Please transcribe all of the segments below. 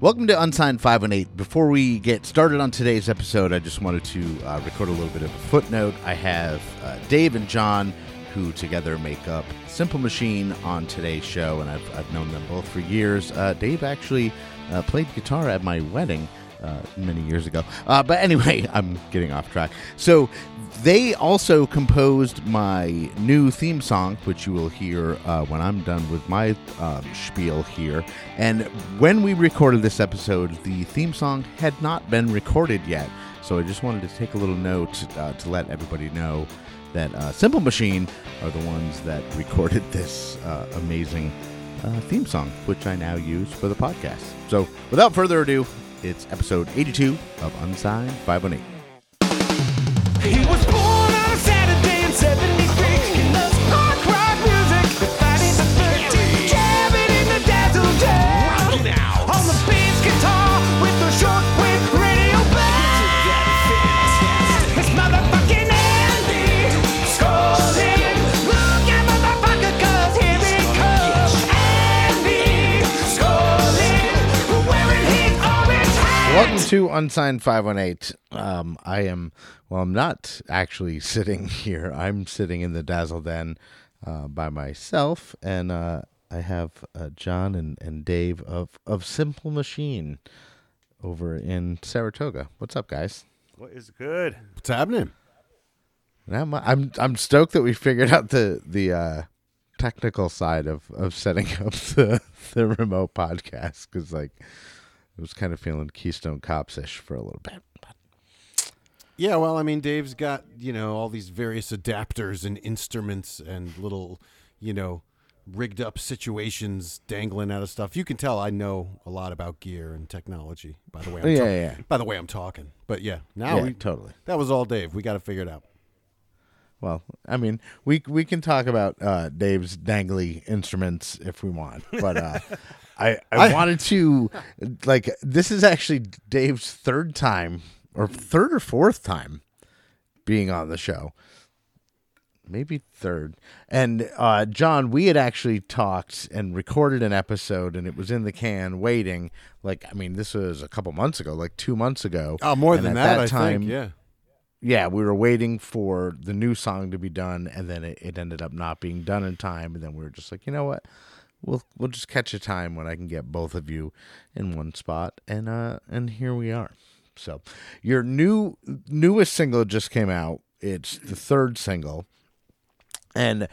Welcome to Unsigned 518. Before we get started on today's episode, I just wanted to uh, record a little bit of a footnote. I have uh, Dave and John, who together make up Simple Machine on today's show, and I've, I've known them both for years. Uh, Dave actually uh, played guitar at my wedding. Uh, many years ago. Uh, but anyway, I'm getting off track. So they also composed my new theme song, which you will hear uh, when I'm done with my um, spiel here. And when we recorded this episode, the theme song had not been recorded yet. So I just wanted to take a little note uh, to let everybody know that uh, Simple Machine are the ones that recorded this uh, amazing uh, theme song, which I now use for the podcast. So without further ado, it's episode 82 of Unsigned 518. Unsigned 518. Um, I am, well, I'm not actually sitting here. I'm sitting in the Dazzle Den uh, by myself, and uh, I have uh, John and, and Dave of, of Simple Machine over in Saratoga. What's up, guys? What is good? What's happening? And I'm, I'm, I'm stoked that we figured out the, the uh, technical side of, of setting up the, the remote podcast because, like, I was kind of feeling Keystone Cops ish for a little bit. But Yeah, well, I mean, Dave's got you know all these various adapters and instruments and little, you know, rigged up situations dangling out of stuff. You can tell I know a lot about gear and technology. By the way, I'm Yeah, ta- yeah, yeah. By the way, I'm talking. But yeah, now yeah, we totally. that was all Dave. We got to figure it out. Well, I mean, we we can talk about uh, Dave's dangly instruments if we want, but uh, I, I I- wanted to like this is actually Dave's third time or third or fourth time being on the show, maybe third. And uh, John, we had actually talked and recorded an episode, and it was in the can waiting. Like, I mean, this was a couple months ago, like two months ago. Oh, more And than at that, I time, think. Yeah. yeah, we were waiting for the new song to be done, and then it, it ended up not being done in time. And then we were just like, you know what, we'll we'll just catch a time when I can get both of you in one spot, and uh, and here we are. So, your new newest single just came out. It's the third single, and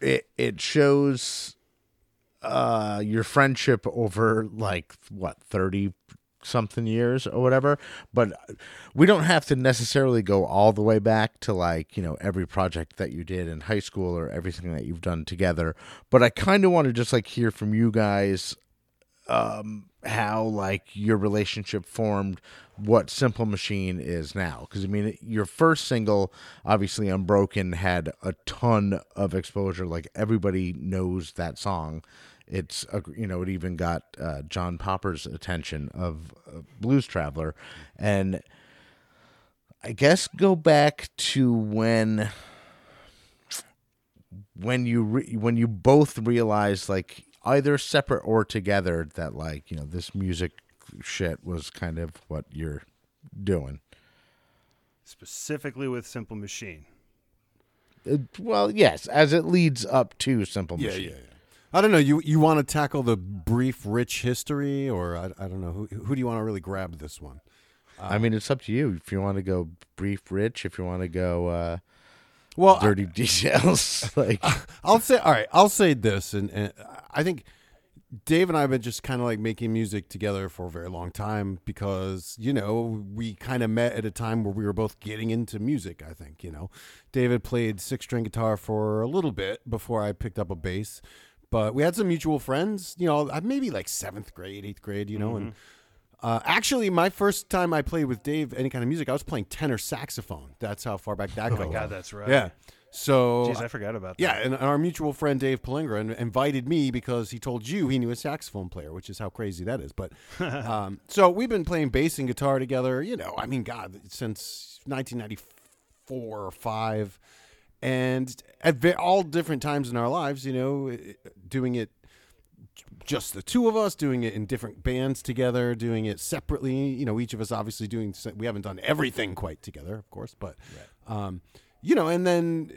it it shows uh your friendship over like what 30 something years or whatever but we don't have to necessarily go all the way back to like you know every project that you did in high school or everything that you've done together. But i kind of want to just like hear from you guys um how like your relationship formed what simple machine is now. Because i mean your first single obviously unbroken had a ton of exposure. Like everybody knows that song it's a, you know it even got uh, john popper's attention of uh, blues traveler and i guess go back to when when you re- when you both realized like either separate or together that like you know this music shit was kind of what you're doing Specifically with Simple Machine. Uh, well yes as it leads up to simple Yeah, machine yeah, yeah. I don't know. You you want to tackle the brief, rich history, or I, I don't know who who do you want to really grab this one? i mean it's up to you if you want to go brief rich if you want to go uh Well, I- dirty details like I'll say all right. I'll say this, and, and I think Dave and I have been just kind of like making music together for a very long time because you know we kind of met at a time where we were both getting into music. I think you know, David played six string guitar for a little bit before I picked up a bass, but we had some mutual friends. You know, uh, maybe like seventh grade, eighth grade. You know, and. Uh, actually, my first time I played with Dave any kind of music, I was playing tenor saxophone. That's how far back that Oh goes. my God, that's right. Yeah. So Jeez, I forgot about that. yeah, and our mutual friend Dave Palingra invited me because he told you he knew a saxophone player, which is how crazy that is. But um, so we've been playing bass and guitar together. You know, I mean, God, since 1994 or five, and at all different times in our lives. You know, doing it just the two of us doing it in different bands together, doing it separately. You know, each of us obviously doing. We haven't done everything quite together, of course, but um, you know, and then.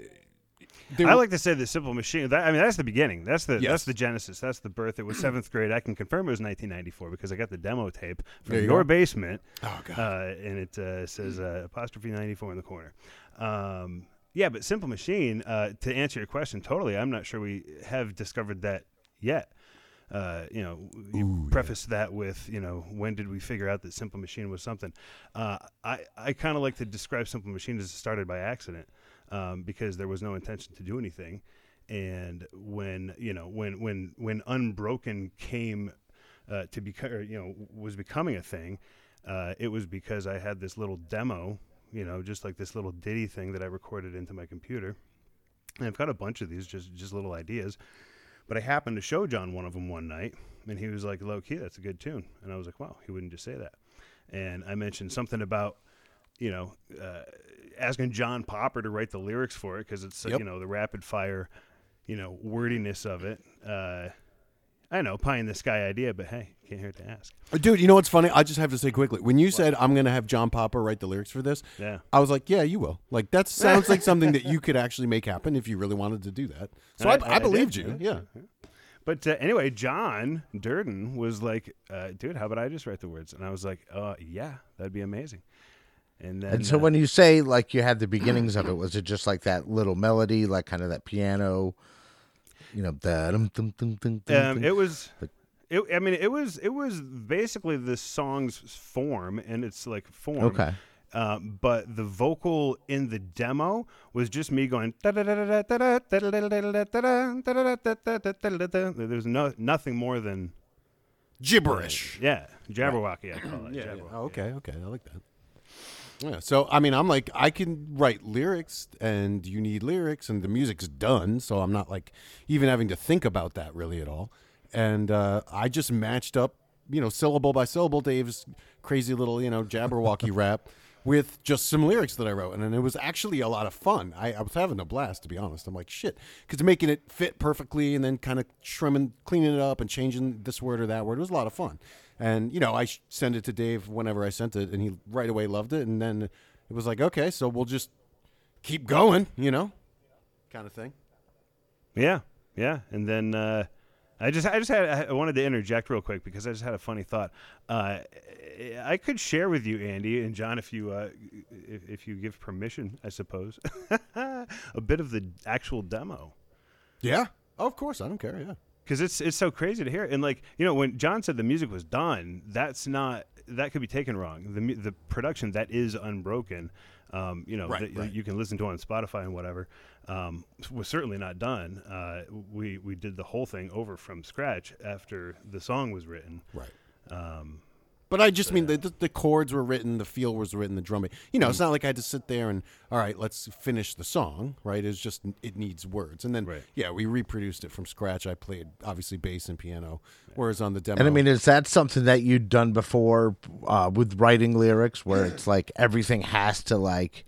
I were- like to say the Simple Machine. That, I mean, that's the beginning. That's the Yes. that's the genesis. That's the birth. It was seventh grade. I can confirm it was 1994 because I got the demo tape from you your go. basement. Oh, God. Uh, and it uh, says uh, apostrophe 94 in the corner. Um, yeah, but Simple Machine. Uh, to answer your question, totally. I'm not sure we have discovered that yet. Uh, you know, you preface that with, you know, when did we figure out that Simple Machine was something? Uh, I I kind of like to describe Simple Machine as it started by accident um, because there was no intention to do anything. And when you know when when when Unbroken came uh, to become, you know, was becoming a thing, uh, it was because I had this little demo, you know, just like this little ditty thing that I recorded into my computer. And I've got a bunch of these, just just little ideas. But I happened to show John one of them one night, and he was like, "Low key, that's a good tune." And I was like, "Wow, he wouldn't just say that." And I mentioned something about, you know, uh, asking John Popper to write the lyrics for it because it's Yep. you know the rapid fire, you know, wordiness of it. Uh, I know, pie in the sky idea, but hey, can't hurt to ask. Uh, Dude, you know what's funny? I just have to say quickly. When you said I'm going to have John Popper write the lyrics for this, Yeah. I was like, yeah, you will. Like that sounds like something that you could actually make happen if you really wanted to do that. So I, And I, believed did, you. Yeah. But uh, anyway, John Durden was like, uh, "Dude, how about I just write the words?" And I was like, "Uh, yeah, that'd be amazing." And then, And so uh, when you say like you had the beginnings of it, was it just like that little melody, like kind of that piano, you know, the dum, dum, dum, dum, dum, um, it was, it, I mean, it was it was basically the song's form, and it's like form. Okay. Um, but the vocal in the demo was just me going. There's no nothing more than Gibberish. yeah, Jabberwocky. I call it. Yeah. yeah. Oh, okay. Okay. I like that. Yeah. So I mean, I'm like, I can write lyrics, and you need lyrics, and the music's done. So I'm not like even having to think about that really at all. And uh, I just matched up, you know, syllable by syllable, Dave's crazy little, you know, Jabberwocky rap with just some lyrics that I wrote, and, then it was actually a lot of fun. I, I was having a blast, to be honest. I'm like, shit, because making it fit perfectly, and then kind of trimming, cleaning it up, and changing this word or that word was a lot of fun. And you know, I send it to Dave whenever I sent it, and he right away loved it. And then it was like, okay, so we'll just keep going, you know, kind of thing. Yeah, yeah, and then uh, I just I just had I wanted to interject real quick because I just had a funny thought. Uh, I could share with you, Andy and John, if you uh, if, if you give permission, I suppose, a bit of the actual demo Yeah, oh, of course, I don't care. Yeah, because it's it's so crazy to hear. And like you know, when John said the music was done, that's not that could be taken wrong. The the production that is unbroken, um, you know, Right, that right. you can listen to on Spotify and whatever, um, was certainly not done. Uh, we we did the whole thing over from scratch after the song was written. right. But I just mean the, the the chords were written, the feel was written, the drumming. You know, it's Mm. not like I had to sit there and all right, let's finish the song. Right? It's just it needs words, and then Right. yeah, we reproduced it from scratch. I played obviously bass and piano, whereas on the demo, And I mean, is that something that you'd done before uh, with writing lyrics, where it's like everything has to like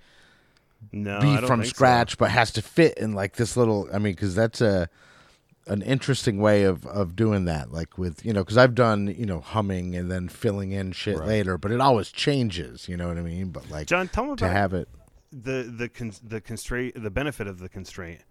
no, I be don't from think so. scratch, but has to fit in like this little? I mean, because that's a an interesting way of of doing that. Like with you know, because I've done you know humming and then filling in shit Right. later, but it always changes. You know what I mean? But like John, tell me to about have it. the the con- the constraint, the benefit of the constraint.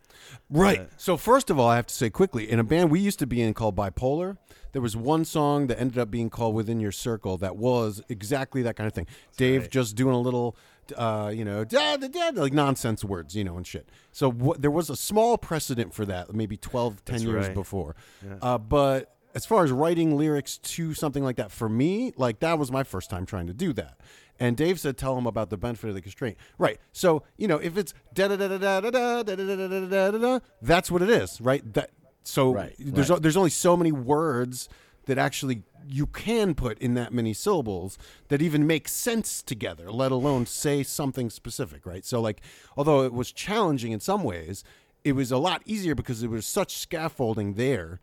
Right. Uh, so first of all, I have to say quickly, in a band we used to be in called Bipolar, there was one song that ended up being called Within Your Circle that was exactly that kind of thing. Dave right. just doing a little, uh, you know, da, da, da, like nonsense words, you know, and shit. So what, there was a small precedent for that, maybe 12, 10 That's years right. before. Uh, but as far as writing lyrics to something like that, for me, like that was my first time trying to do that. And Dave said, "Tell him about the benefit of the constraint." Right. So you know, if it's da da da da da da da da da da da da da da, that's what it is, right? That so Right, there's right. there's only so many words that actually you can put in that many syllables that even make sense together, let alone say something specific, right? So like, although it was challenging in some ways, it was a lot easier because there was such scaffolding there.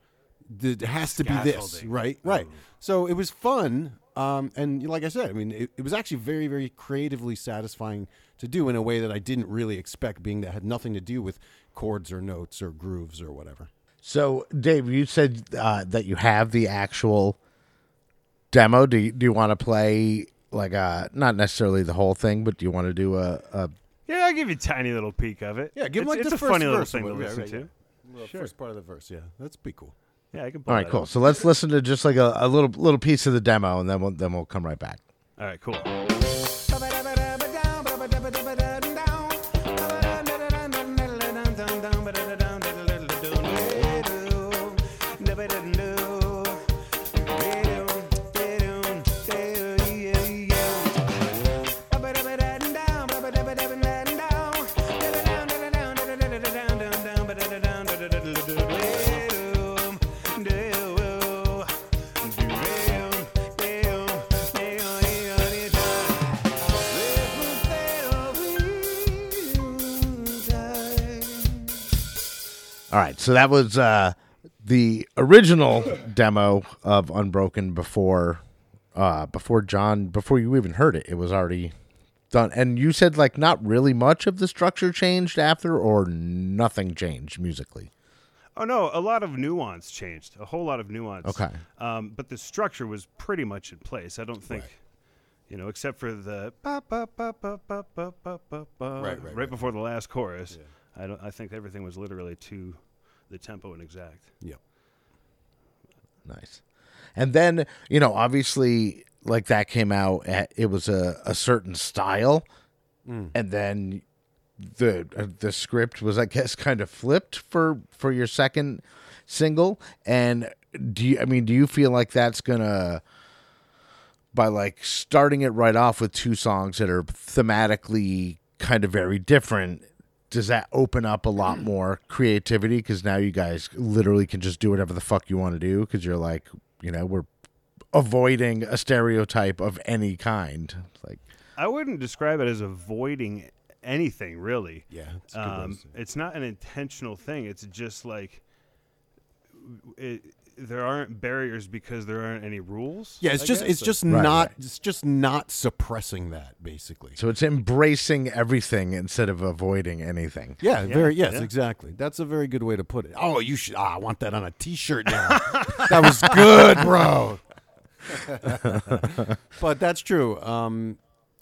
that It has to be this, right? Right. So it was fun, um, and like I said, I mean, it, it was actually very, very creatively satisfying to do in a way that I didn't really expect, being that had nothing to do with chords or notes or grooves or whatever. So, Dave, you said uh, that you have the actual demo. Do you, do you want to play like uh not necessarily the whole thing, but do you want to do a, a Yeah, I'll give you a tiny little peek of it. Yeah, give it's, like, it's the a first funny little verse thing or to listen Yeah, to. Well, Sure. First part of the verse, yeah, that's pretty cool. Yeah, I can. All right, that cool. up. So let's listen to just like a, a little little piece of the demo, and then we'll then we'll come right back. All right, cool. So that was uh, the original demo of Unbroken before uh, before John before you even heard it. It was already done, and you said like not really much of the structure changed after, or nothing changed musically. Oh no, a lot of nuance changed. A whole lot of nuance. Okay. Um, but the structure was pretty much in place. I don't think, you know, except for the ba, ba, ba, ba, ba, ba, ba, ba, ba, right, right right. before the last chorus. I don't. I think everything was literally to the tempo and exact. Yep. Nice. And then, you know, obviously, like that came out, at, it was a, a certain style. And then the uh, the script was, I guess, kind of flipped for for your second single. And do you, I mean, do you feel like that's going to, by like starting it right off with two songs that are thematically kind of very different, does that open up a lot more creativity? Because now you guys literally can just do whatever the fuck you want to do because you're like, you know, we're avoiding a stereotype of any kind. Like, I wouldn't describe it as avoiding anything really. Yeah, it's a good way to Um, it's not an intentional thing. It's just like it, there aren't barriers because there aren't any rules. Yeah, it's I just guess. it's just Right, not right. it's just not suppressing that basically. so it's embracing everything instead of avoiding anything. Yeah, very yes, yeah. exactly. That's a very good way to put it. Oh, you should. Ah, I want that on a T-shirt now. that was good, bro. but that's true. Um,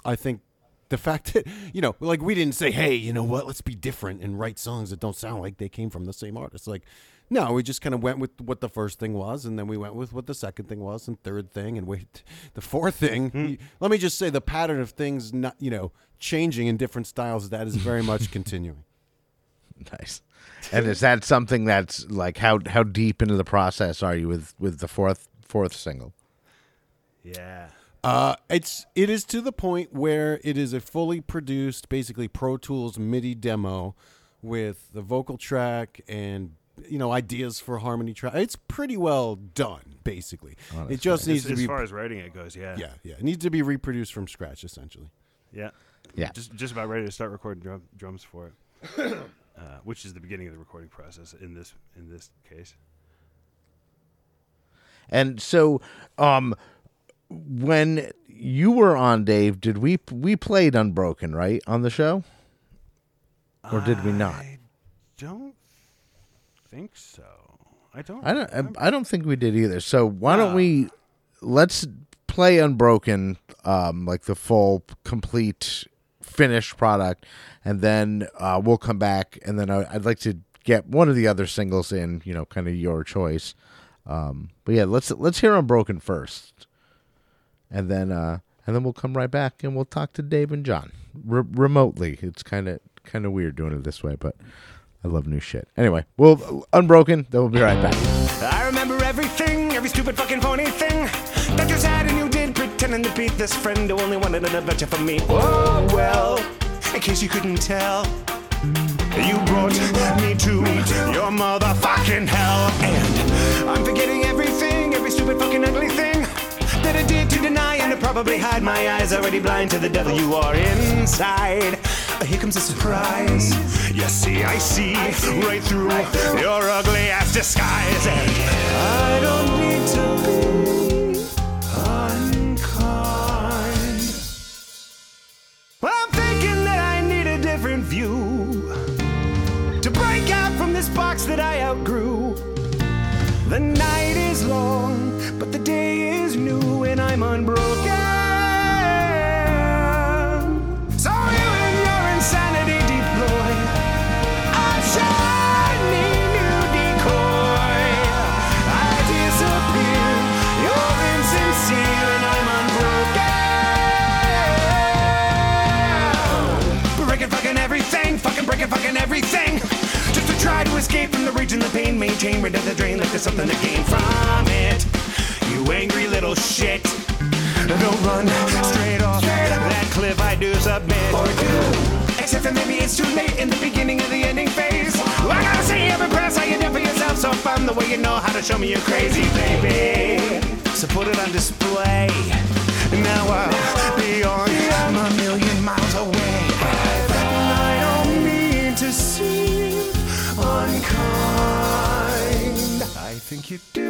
I think the fact that you know, like we didn't say, hey, you know what? Let's be different and write songs that don't sound like they came from the same artist. Like, no, we just kind of went with what the first thing was, and then we went with what the second thing was, and third thing, and wait, the fourth thing. y- Let me just say, the pattern of things, not you know, changing in different styles. That is very much continuing. Nice. And is that something that's like how how deep into the process are you with with the fourth fourth single? yeah. Uh, it's it is to the point where it is a fully produced, basically Pro Tools MIDI demo with the vocal track and you know ideas for harmony track. It's pretty well done, basically. it just needs As, to be as far as writing it goes, yeah. yeah, yeah. It needs to be reproduced from scratch, essentially. Yeah. Yeah. Just just about ready to start recording drum, drums for it. uh, which is the beginning of the recording process in this in this case. And so, um, when you were on, Dave, did we we played Unbroken right on the show, or did we not? I don't think so. I don't. I don't. remember. I don't think we did either. So why don't we let's play Unbroken, um, like the full, complete, finished product, and then uh, we'll come back, and then I, I'd like to get one of the other singles in. You know, kind of your choice. Um, but yeah, let's let's hear Unbroken first, and then uh, and then we'll come right back and we'll talk to Dave and John re- remotely. It's kind of kind of weird doing it this way, but I love new shit. Anyway, we'll Unbroken. Then we'll be right back. I remember everything, every stupid fucking phony thing that you said and you did, pretending to be this friend who only wanted an adventure from me. Oh well, in case you couldn't tell, you brought me to your motherfucking hell, and I'm forgetting everything, every stupid fucking ugly thing that I did to deny and to probably hide my eyes, already blind to the devil you are inside. Here comes a surprise. You see, I see, I see right through see. your ugly ass disguise. And I don't need to be unkind. I'm thinking that I need a different view to break out from this box that I outgrew. The night is long, but the day is new, and I'm unbroken. Escape from the and the pain, maintain rid of the drain like there's something to gain from it. You angry little shit. Don't run straight off that cliff. I do submit. Or do. Except for maybe it's too late in the beginning of the ending phase. I gotta say, I'm impressed how you did for yourself. So fun the way you know how to show me you're crazy, baby. So put it on display. Now I'll be on. I'm million You do.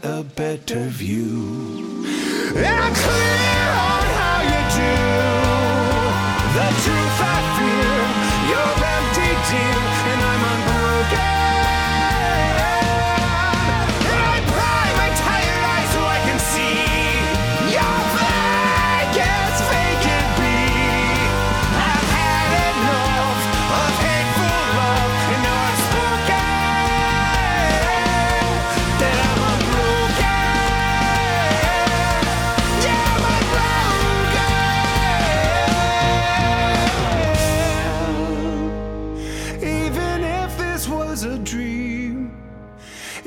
Got a better view.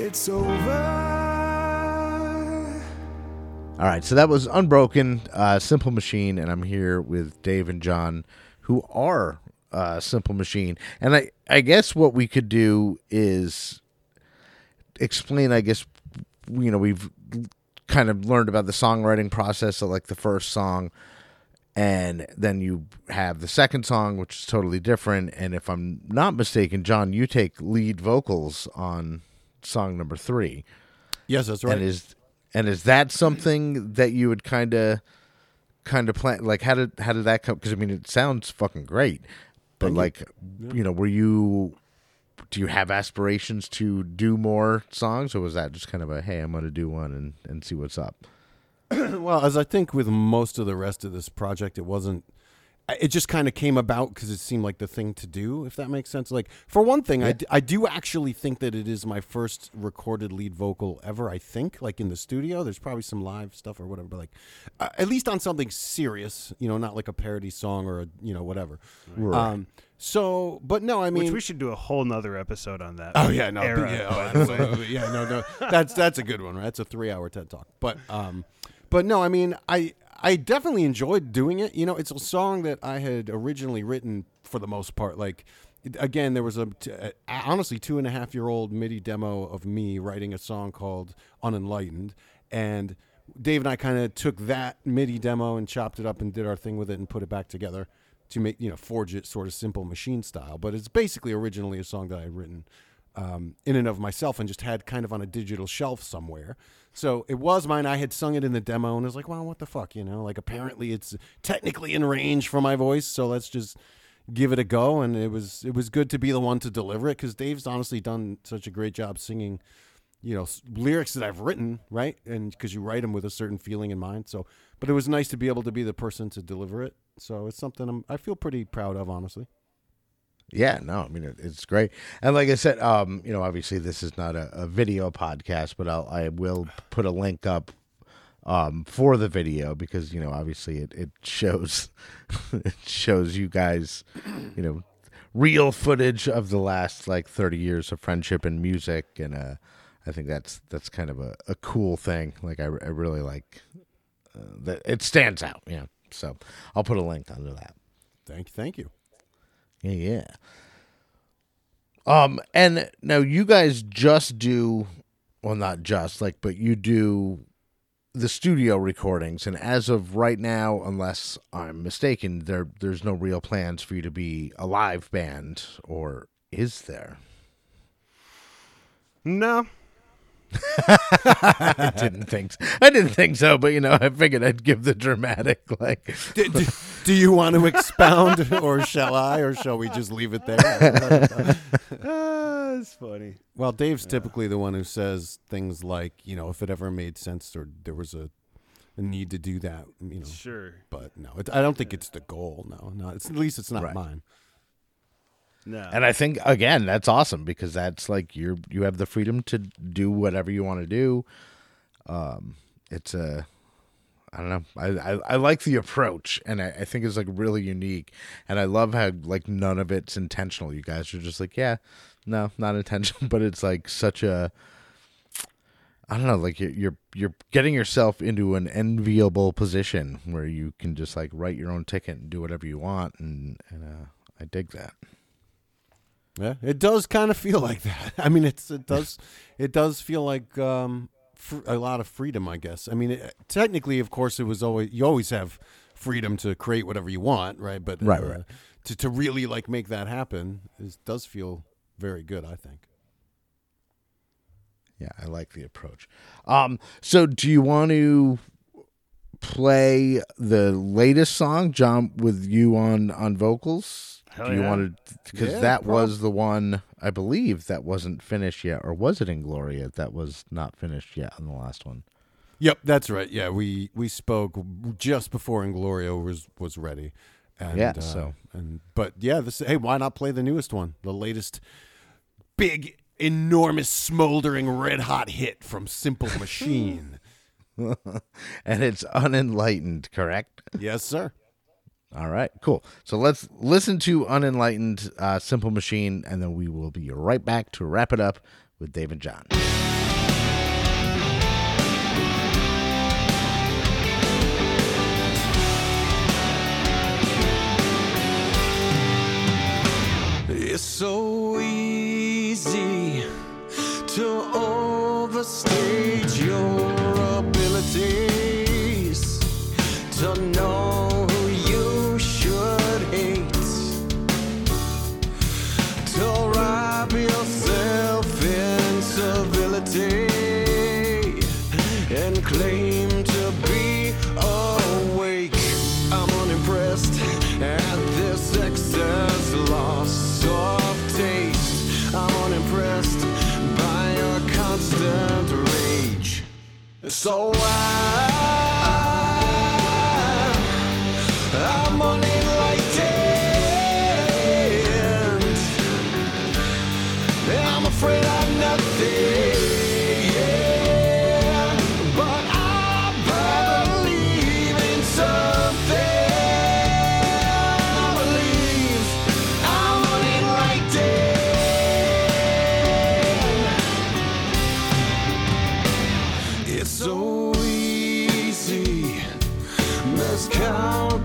It's over. All right, so that was Unbroken, uh, Simple Machine, and I'm here with Dave and John, who are uh, Simple Machine. And I, I guess what we could do is explain. I guess you know we've kind of learned about the songwriting process of like the first song, and then you have the second song, which is totally different. And if I'm not mistaken, John, you take lead vocals on song number three. Yes, that's right. And is and is that something that you would kind of kind of plan like how did how did that come because I mean it sounds fucking great. But like you know, were you do you have aspirations to do more songs or was that just kind of a hey, I'm going to do one and and see what's up? well, as I think with most of the rest of this project, it wasn't. It just kind of came about because it seemed like the thing to do, if that makes sense. Like, for one thing, I, d- I do actually think that it is my first recorded lead vocal ever, I think, like in the studio. There's probably some live stuff or whatever, but like, uh, at least on something serious, you know, not like a parody song or a, you know, whatever. Um, so, but no, I mean. Which we should do a whole nother episode on that. Oh yeah, no, era, yeah, oh, the way. absolutely. yeah, no, no, that's that's a good one, right? That's a three-hour TED talk. But um, but no, I mean, I I definitely enjoyed doing it. You know, it's a song that I had originally written for the most part. Like, again, there was a, uh, honestly two and a half year old MIDI demo of me writing a song called "Unenlightened," and Dave and I kind of took that MIDI demo and chopped it up and did our thing with it and put it back together to make you know forge it sort of simple machine style. But it's basically originally a song that I had written um, in and of myself and just had kind of on a digital shelf somewhere. So it was mine. I had sung it in the demo and I was like, well, what the fuck, you know? Like apparently it's technically in range for my voice, so let's just give it a go. And it was it was good to be the one to deliver it because Dave's honestly done such a great job singing, you know, lyrics that I've written, right? And because you write them with a certain feeling in mind. So, but it was nice to be able to be the person to deliver it. So it's something I'm, I feel pretty proud of, honestly. Yeah, no, I mean it, it's great, and like I said, um, you know, obviously this is not a, a video podcast, but I'll I will put a link up um, for the video because you know obviously it it shows it shows you guys, you know, real footage of the last like thirty years of friendship and music, and uh, I think that's that's kind of a, a cool thing. Like I, I really like uh, that it stands out. Yeah. So I'll put a link under that. Thank, thank you. Yeah, yeah. Um, and now you guys just do, well, not just like, but you do the studio recordings, and as of right now, unless I'm mistaken, there there's no real plans for you to be a live band, or is there? No, I didn't think so. I didn't think so, but you know, I figured I'd give the dramatic like. do, do- do you want to expound, or shall I, or shall we just leave it there? Ah, that's funny. well, Dave's typically the one who says things like, you know, if it ever made sense or there was a, a need to do that, you know. Sure. But no, it, I don't think it's the goal. No, no. It's, at least it's not Right. mine. No. And I think again, that's awesome because that's like you're you have the freedom to do whatever you want to do. Um, it's a, I don't know. I, I, I like the approach, and I, I think it's like really unique. And I love how like none of it's intentional. You guys are just like, yeah, no, not intentional, but it's like such a. I don't know, like you're you're, you're getting yourself into an enviable position where you can just like write your own ticket and do whatever you want, and and uh, I dig that. Yeah, it does kind of feel like that. I mean, it's it does it does feel like um, fr- a lot of freedom, I guess. I mean, it, technically, of course, it was always you always have freedom to create whatever you want, right? But Right, uh, right. To to really like make that happen is does feel very good. I think. Yeah, I like the approach. Um, so do you want to play the latest song, John, with you on on vocals? Hell do you yeah. want to? Because Yeah, that prob- was the one I believe that wasn't finished yet, or was it Ingloria that was not finished yet on the last one? Yep, that's right. Yeah, we we spoke just before Ingloria was was ready. And, Yeah, uh, so- and but yeah, this hey, why not play the newest one, the latest big, enormous, smoldering, red hot hit from Simple Machine? And it's unenlightened, correct? yes, sir. All right, cool. So let's listen to Unenlightened uh, Simple Machine, and then we will be right back to wrap it up with Dave and John. It's so easy to overstate So miscalculate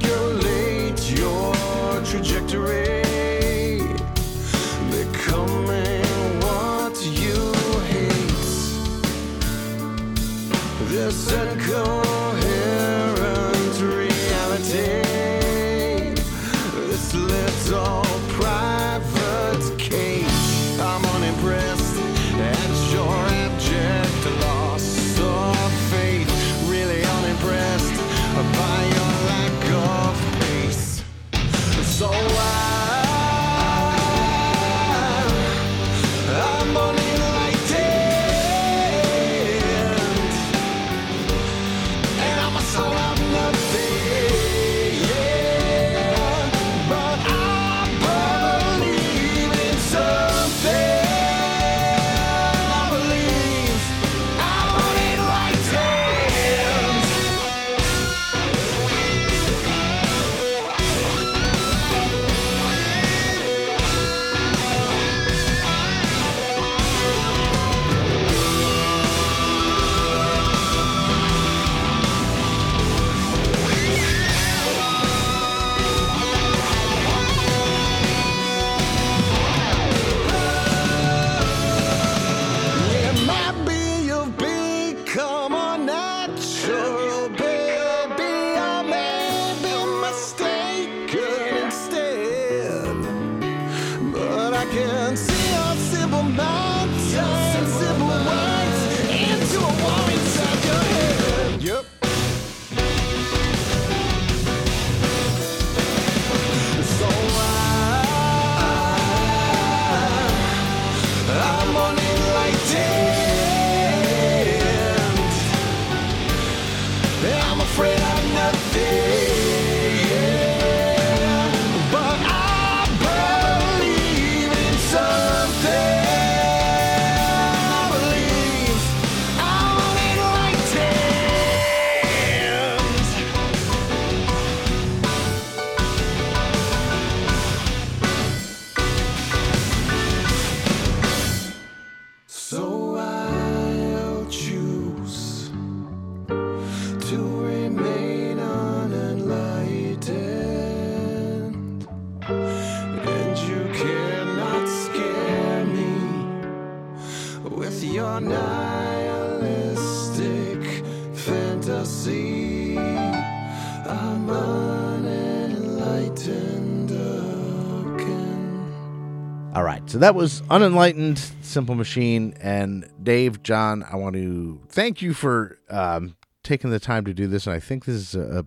All right, so that was Unenlightened, Simple Machine, and Dave, John. I want to thank you for um, taking the time to do this, and I think this is a,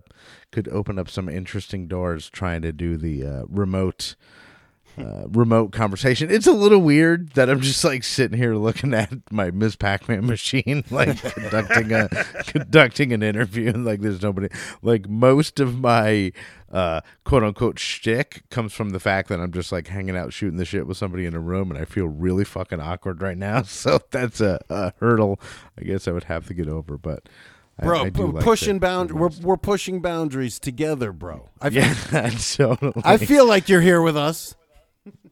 could open up some interesting doors trying to do the uh, remote. Uh, remote conversation. It's a little weird that I'm just like sitting here looking at my Miss Pac-Man machine, like conducting a conducting an interview, and like there's nobody. Like most of my uh, quote unquote shtick comes from the fact that I'm just like hanging out shooting the shit with somebody in a room, and I feel really fucking awkward right now. So that's a, a hurdle I guess I would have to get over. But I- Bro, I, like pushing bound, we're we're pushing boundaries together, bro. I, yeah, totally. I feel like you're here with us.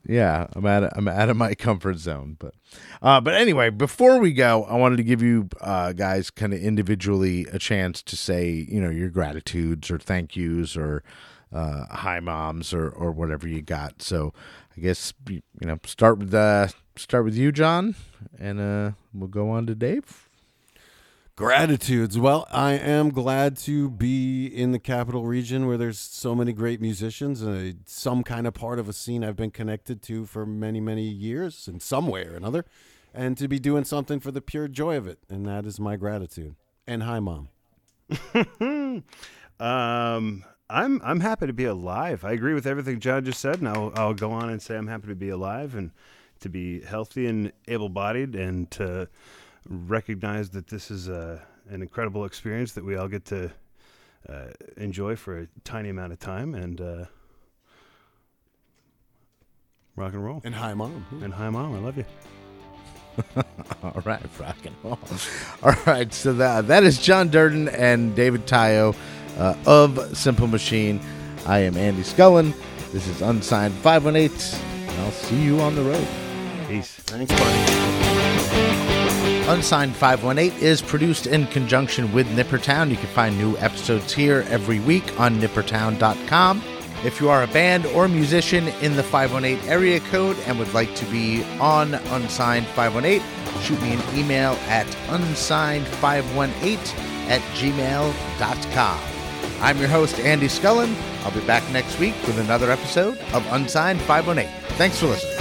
Yeah, I'm out. Of, I'm out of my comfort zone, but uh, but anyway, before we go, I wanted to give you uh, guys kind of individually a chance to say you know your gratitudes or thank yous or uh, hi moms or or whatever you got. So I guess you know start with uh, start with you, John, and uh, we'll go on to Dave. Gratitudes. Well, I am glad to be in the capital region where there's so many great musicians and uh, some kind of part of a scene I've been connected to for many, many years in some way or another, and to be doing something for the pure joy of it. And that is my gratitude. And hi, mom. Um, I'm I'm happy to be alive. I agree with everything John just said, and I'll I'll go on and say I'm happy to be alive and to be healthy and able-bodied, and to recognize that this is a an incredible experience that we all get to uh, enjoy for a tiny amount of time, and uh, rock and roll. And hi, mom. And hi, mom, I love you. All right, rock and roll. All right, so that that is John Durden and David Tayo uh, of Simple Machine. I am Andy Scullen. This is Unsigned 518, and I'll see you on the road. Peace. Thanks, buddy. Unsigned 518 is produced in conjunction with Nippertown. You can find new episodes here every week on nippertown.com. If you are a band or musician in the 518 area code and would like to be on Unsigned 518, shoot me an email at unsigned518 at gmail.com. I'm your host, Andy Scullin. I'll be back next week with another episode of Unsigned 518. Thanks for listening.